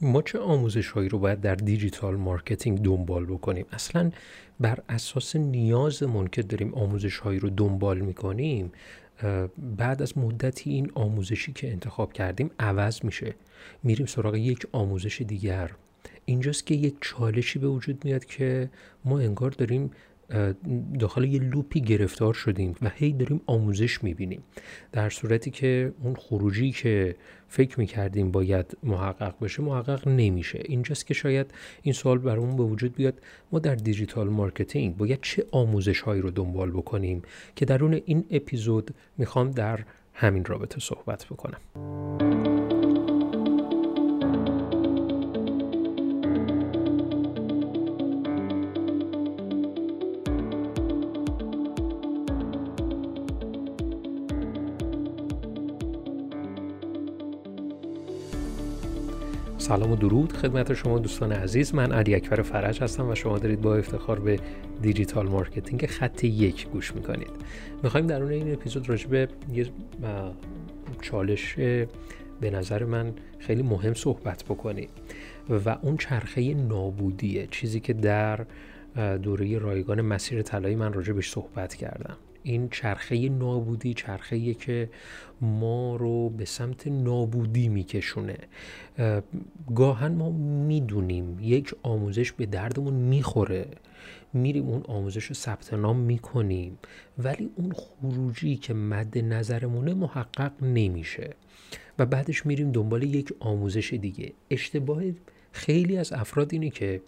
ما چه آموزش هایی رو باید در digital marketing دنبال بکنیم؟ اصلا بر اساس نیازمون که داریم آموزش هایی رو دنبال می‌کنیم بعد از مدتی این آموزشی که انتخاب کردیم عوض میشه. میریم سراغ یک آموزش دیگر. اینجاست که یک چالشی به وجود میاد که ما انگار داریم داخل یه loop ی گرفتار شدیم و هی داریم آموزش می‌بینیم. در صورتی که اون خروجی که فکر می‌کردیم باید محقق بشه محقق نمیشه. اینجاست که شاید این سوال برامون به وجود بیاد ما در digital marketing باید چه آموزش هایی رو دنبال بکنیم که درون این اپیزود می‌خوام در همین رابطه صحبت بکنم. سلام و درود خدمت شما دوستان عزیز. من علی اکبر فرج هستم و شما دارید با افتخار به digital marketing خط یک گوش می‌کنید. می‌خوایم درون این اپیزود راجع به یه چالش به نظر من خیلی مهم صحبت بکنیم. و اون چرخه نابودیه چیزی که در دوره رایگان مسیر طلایی من راجع بهش صحبت کردم. این چرخه نابودی چرخه که ما رو به سمت نابودی میکشونه. گاهن ما می‌دونیم یک آموزش به دردمون می‌خوره. میریم اون آموزش رو ثبت نام می‌کنیم. ولی اون خروجی که مد نظرمونه محقق نمیشه. و بعدش میریم دنبال یک آموزش دیگه. اشتباه خیلی از افراد اینه که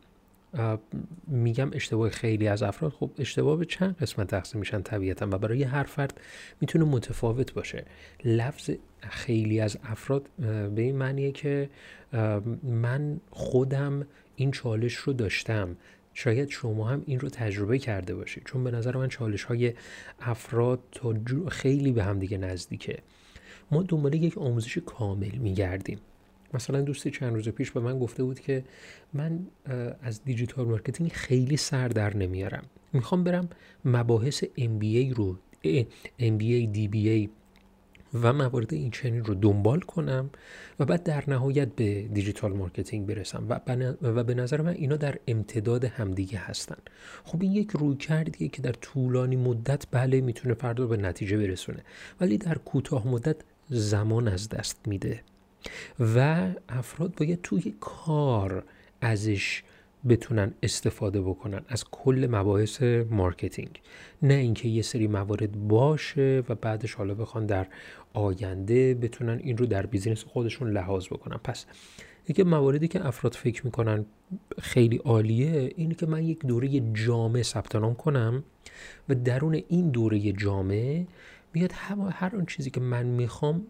میگم اشتباه خیلی از افراد. خب اشتباه به چند قسمت تقسیم میشن طبیعتا و برای هر فرد می‌تونه متفاوت باشه. لفظ خیلی از افراد به این معنیه که من خودم این چالش رو داشتم. شاید شما هم این رو تجربه کرده باشید. چون به نظر من چالش های افراد تا خیلی به هم دیگه نزدیکه. ما دنبال یک آموزش کامل میگردیم. مثلا دوستی چند روز پیش به من گفته بود که من از digital marketing خیلی سر در نمیارم. می‌خوام برم مباحث MBA رو MBA DBA و موارد این چنین رو دنبال کنم و بعد در نهایت به digital marketing برسم و, به نظر من اینا در امتداد همدیگه هستن. خب این یک رویکردیه که در طولانی مدت بله می‌تونه فرد رو به نتیجه برسونه ولی در کوتاه مدت زمان از دست میده. و افراد باید توی کار ازش بتونن استفاده بکنن از کل مباحث marketing. نه اینکه یه سری موارد باشه و بعدش حالا بخوان در آینده بتونن این رو در business خودشون لحاظ بکنن. پس یکی مواردی که افراد فکر می‌کنن خیلی عالیه اینه که من یک دوره جامع ثبت نام کنم و درون این دوره جامع بیاد هر اون چیزی که من می‌خوام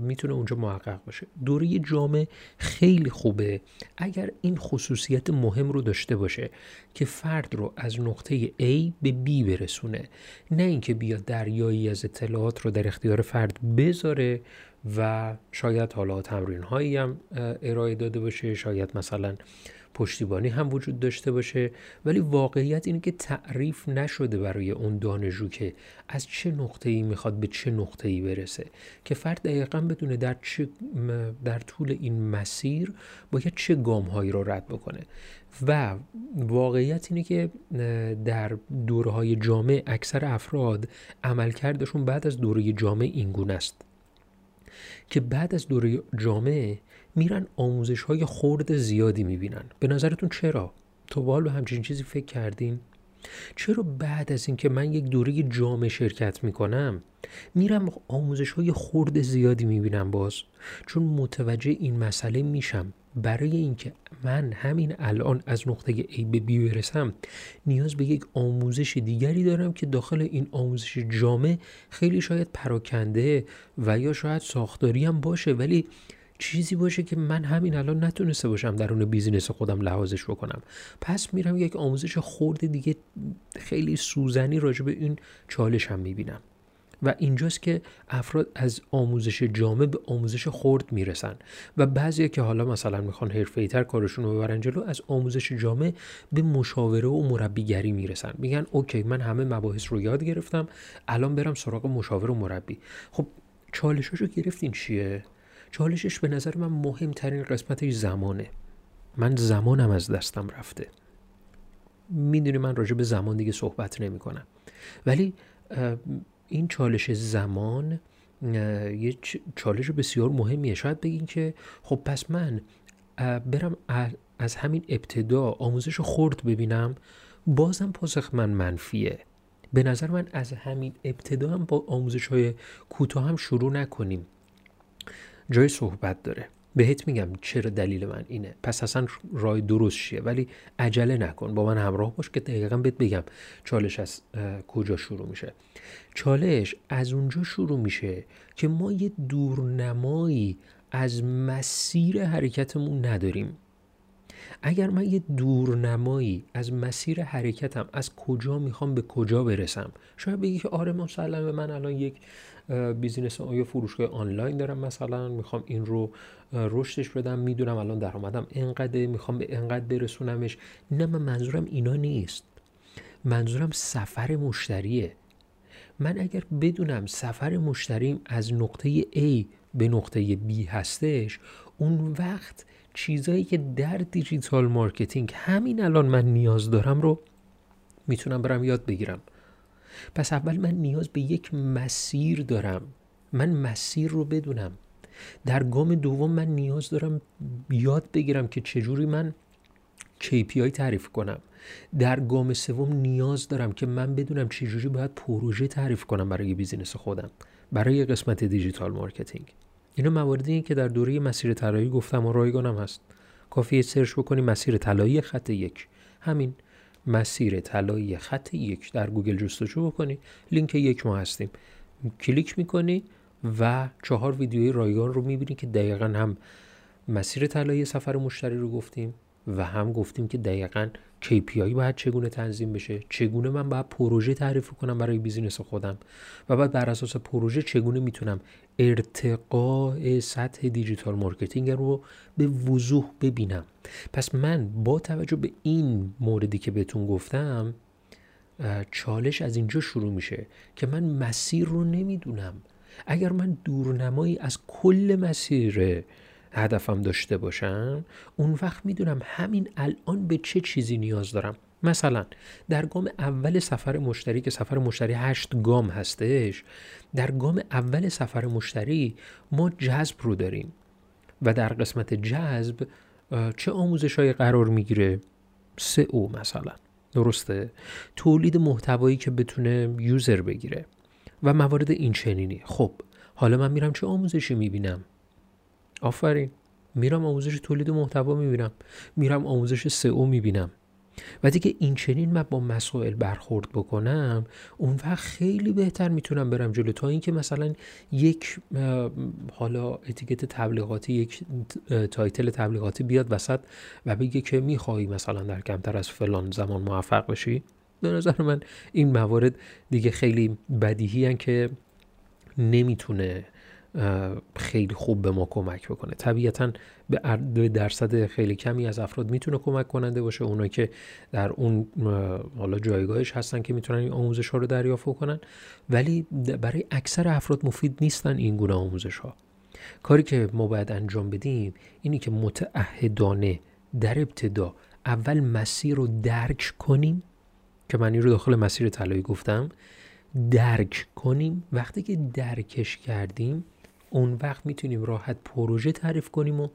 می‌تونه اونجا محقق باشه. دوره جامعه خیلی خوبه. اگر این خصوصیت مهم رو داشته باشه که فرد رو از نقطه A به B برسونه نه اینکه بیاد دریایی از اطلاعات رو در اختیار فرد بذاره و شاید حالا تمرین هایی هم ارائه داده باشه شاید مثلا پشتیبانی هم وجود داشته باشه ولی واقعیت اینه که تعریف نشده برای اون دانشجو که از چه نقطه ای می‌خواد به چه نقطه ای برسه. که فرد دقیقا بدونه در, چه در طول این مسیر باید چه گام هایی رو رد بکنه. و واقعیت اینه که در دوره های جامعه اکثر افراد عملکردشون بعد از دوره جامعه اینگونه است. که بعد از دوره جامعه میرن آموزش های خورد زیادی می‌بینن به نظرتون چرا؟ تو بال به همچین چیزی فکر کردین؟ چرا بعد از اینکه من یک دوره جامعه شرکت می‌کنم میرم آموزش های خورد زیادی می‌بینم باز چون متوجه این مسئله میشم برای اینکه من همین الان از نقطه A به B برسم نیاز به یک آموزش دیگری دارم که داخل این آموزش جامعه خیلی شاید پراکنده و یا شاید ساختاری هم باشه ولی چیزی باشه که من همین الان نتونسته باشم درون بیزینس خودم لحاظش بکنم. پس میرم یک آموزش خورد دیگه خیلی سوزنی راجع به این چالش هم می‌بینم. و اینجاست که افراد از آموزش جامع به آموزش خورد می‌رسن. و بعضی که حالا مثلا می‌خوان حرفه تر کارشون رو ببرن جلو از آموزش جامع به مشاوره و مربیگری می‌رسن. میگن اوکی من همه مباحث رو یاد گرفتم الان برم سراغ مشاور و مربی. خب چالشاشو گرفتین چیه؟ چالشش به نظر من مهمترین قسمتش زمانه. من زمانم از دستم رفته. می‌دونی من راجع به زمان دیگه صحبت نمی کنم ولی این چالش زمان یه چالش بسیار مهمیه. شاید بگین که خب پس من برم از همین ابتدا آموزش خورد ببینم بازم پاسخ من منفیه. به نظر من از همین ابتدا هم با آموزش های کوتاه هم شروع نکنیم. جای صحبت داره. بهت میگم چرا دلیل من اینه. پس اصلا رای درست چیه؟ ولی عجله نکن. با من همراه باش که دقیقا بهت بگم چالش از کجا شروع میشه. چالش از اونجا شروع میشه که ما یه دورنمایی از مسیر حرکتمون نداریم. اگر من یه دورنمایی از مسیر حرکتم از کجا می‌خوام به کجا برسم؟ شاید بگی که آره مسلمه من الان یک business یا فروشگاه آنلاین دارم مثلا می‌خوام این رو رشدش بدم می‌دونم الان درآمدم انقدر می‌خوام به انقدر برسونمش. نه من منظورم اینا نیست. منظورم سفر مشتریه. من اگر بدونم سفر مشتریم از نقطه A به نقطه B هستش اون وقت چیزایی که در digital marketing همین الان من نیاز دارم رو می‌تونم برم یاد بگیرم. پس اول من نیاز به یک مسیر دارم. من مسیر رو بدونم. در گام دوم من نیاز دارم یاد بگیرم که چجوری من KPI تعریف کنم. در گام سوم نیاز دارم که من بدونم چجوری باید پروژه تعریف کنم برای business خودم برای قسمت digital marketing. اینا مواردی که در دوره مسیر طلایی گفتم و رایگانم هست. کافیه search بکنی مسیر طلایی خط یک. همین مسیر طلایی خط یک در گوگل جستجو بکنی. لینک یک ما هستیم. کلیک می‌کنی و چهار ویدیوی رایگان رو می‌بینی که دقیقا هم مسیر طلایی سفر مشتری رو گفتیم و هم گفتیم که دقیقا KPI باید چگونه تنظیم بشه؟ چگونه من باید پروژه تعریف کنم برای business خودم؟ و بعد بر اساس پروژه چگونه می‌تونم ارتقاء سطح digital marketing رو به وضوح ببینم؟ پس من با توجه به این موردی که بهتون گفتم چالش از اینجا شروع میشه که من مسیر رو نمی‌دونم. اگر من دورنمایی از کل مسیر هدفم داشته باشم اون وقت می‌دونم همین الان به چه چیزی نیاز دارم. مثلا در گام اول سفر مشتری که سفر مشتری هشت گام هستش در گام اول سفر مشتری ما جذب رو داریم و در قسمت جذب چه آموزش های قرار می‌گیره؟ سه او مثلا. درسته؟ تولید محتوایی که بتونه یوزر بگیره و موارد این چنینی خب حالا من میرم چه آموزشی می‌بینم؟ آفرین. میرم آموزش تولید محتوا می‌بینم. میرم آموزش سئو می‌بینم. و دیگه این چنین من با مسائل برخورد بکنم اون وقت خیلی بهتر می‌تونم برم جلو. تا اینکه مثلا یک حالا اتیکت تبلیغاتی یک title تبلیغاتی بیاد وسط و بگه که میخوای مثلا در کمتر از فلان زمان موفق بشی. به نظر من این موارد دیگه خیلی بدیهی که نمی‌تونه خیلی خوب به ما کمک بکنه. طبیعتا به درصد خیلی کمی از افراد می‌تونه کمک کننده باشه. اونایی که در اون حالا جایگاهش هستن که می‌تونن این آموزش ها رو دریافت کنن ولی برای اکثر افراد مفید نیستن این گونه آموزش ها کاری که ما باید انجام بدیم اینی که متعهدانه در ابتدا اول مسیر رو درک کنیم که من این رو داخل مسیر طلایی گفتم درک کنیم. وقتی که درکش کردیم اون وقت می‌تونیم راحت پروژه تعریف کنیم و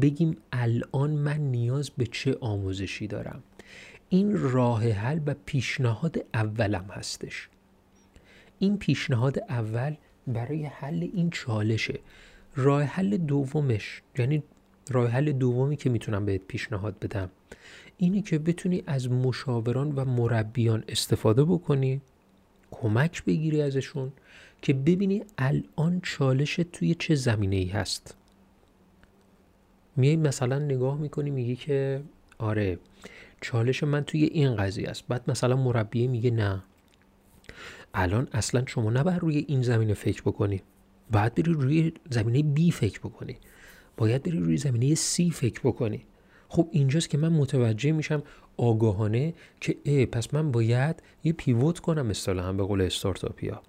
بگیم الان من نیاز به چه آموزشی دارم. این راه حل و پیشنهاد اولم هستش. این پیشنهاد اول برای حل این چالشه. راه حل دومش یعنی راه حل دومی که می‌تونم بهت پیشنهاد بدم اینی که بتونی از مشاوران و مربیان استفاده بکنی کمک بگیری ازشون که ببینی الان چالش توی چه زمینه ای هست. میای مثلا نگاه می‌کنی میگی که آره چالش من توی این قضیه است. بعد مثلا مربیه میگه نه. الان اصلا شما نباید روی این زمینه فکر بکنی. باید بری روی زمینه بی فکر بکنی. باید بری روی زمینه سی فکر بکنی. خب اینجاست که من متوجه میشم آگاهانه که ای پس من باید یه پیوت کنم اصطلاحا به قول استارتاپیا.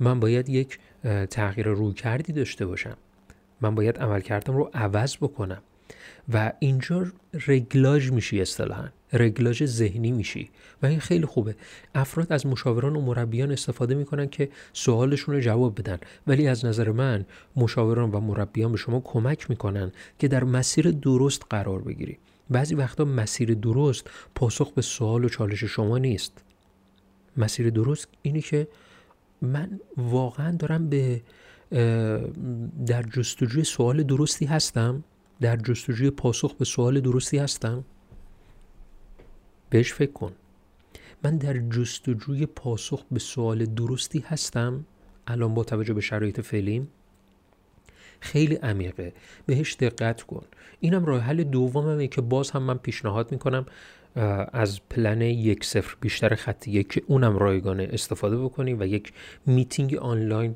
من باید یک تغییر روی کردی داشته باشم. من باید عمل کردم رو عوض بکنم. و اینجا رگلاژ میشی اصطلاحا. رگلاژ ذهنی میشی. و این خیلی خوبه. افراد از مشاوران و مربیان استفاده می‌کنن که سوالشون رو جواب بدن. ولی از نظر من مشاوران و مربیان به شما کمک می‌کنن که در مسیر درست قرار بگیری. بعضی وقتا مسیر درست پاسخ به سوال و چالش شما نیست. مسیر درست اینه که من واقعا دارم به در جستجوی سوال درستی هستم. در جستجوی پاسخ به سوال درستی هستم. بهش فکر کن. من در جستجوی پاسخ به سوال درستی هستم. الان با توجه به شرایط فعلیم. خیلی عمیقه. بهش دقت کن. اینم راه حل دوممه که باز هم من پیشنهاد می‌کنم از پلن یک صفر بیشتر خط یک اونم رایگانه استفاده بکنی و یک میتینگ آنلاین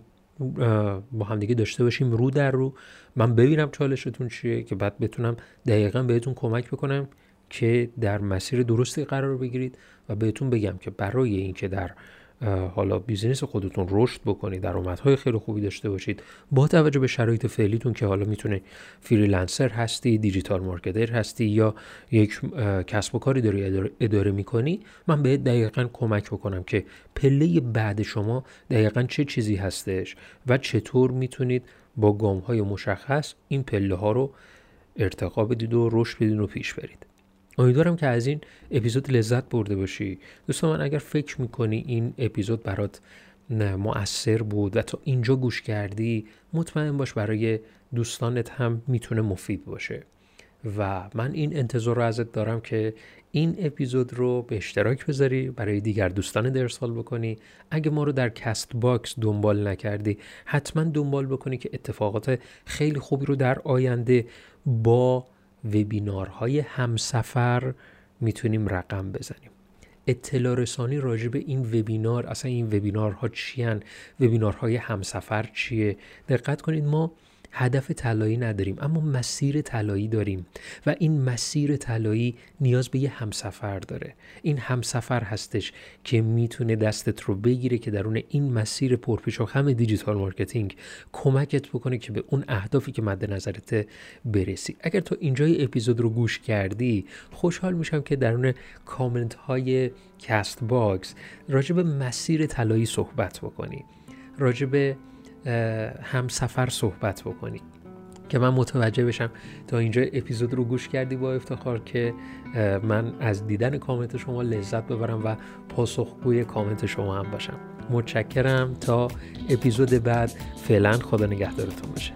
با همدیگه داشته باشیم رو در رو. من ببینم چالشتون چیه که بعد بتونم دقیقا بهتون کمک بکنم که در مسیر درستی قرار بگیرید و بهتون بگم که برای اینکه در حالا business خودتون رشد بکنید درآمدهای خیلی خوبی داشته باشید با توجه به شرایط فعلیتون که حالا می‌تونه freelancer هستی digital marketer هستی یا یک کسب و کاری داری اداره, اداره می‌کنی من بهت دقیقا کمک بکنم که پله بعد شما دقیقا چه چیزی هستش و چطور می‌تونید با گام های مشخص این پله ها رو ارتقا بدید و رشد بدید و پیش برید. امیدوارم که از این اپیزود لذت برده باشی. دوستان من اگر فکر می‌کنی این اپیزود برات مؤثر بود و تا اینجا گوش کردی مطمئن باش برای دوستانت هم می‌تونه مفید باشه. و من این انتظار رو ازت دارم که این اپیزود رو به اشتراک بذاری برای دیگر دوستان ارسال بکنی. اگه ما رو در Castbox دنبال نکردی حتما دنبال بکنی که اتفاقات خیلی خوبی رو در آینده با وبینارهای همسفر می‌تونیم رقم بزنیم. اطلاع رسانی راجع به این وبینار اصلا این وبینارها چیان؟ وبینارهای همسفر چیه؟ دقت کنید ما هدف طلایی نداریم اما مسیر طلایی داریم و این مسیر طلایی نیاز به یه همسفر داره. این همسفر هستش که می‌تونه دستت رو بگیره که درون این مسیر پرپیچ و خم digital marketing کمکت بکنه که به اون اهدافی که مد نظرت برسی. اگر تو اینجای اپیزود رو گوش کردی خوشحال میشم که درون کامنت های Castbox راجع به مسیر طلایی صحبت بکنی. راجع هم سفر صحبت بکنیم که من متوجه بشم تا اینجا اپیزود رو گوش کردی با افتخار که من از دیدن کامنت شما لذت ببرم و پاسخگوی کامنت شما هم باشم. متشکرم. تا اپیزود بعد فعلا خدا نگهدارتون باشه.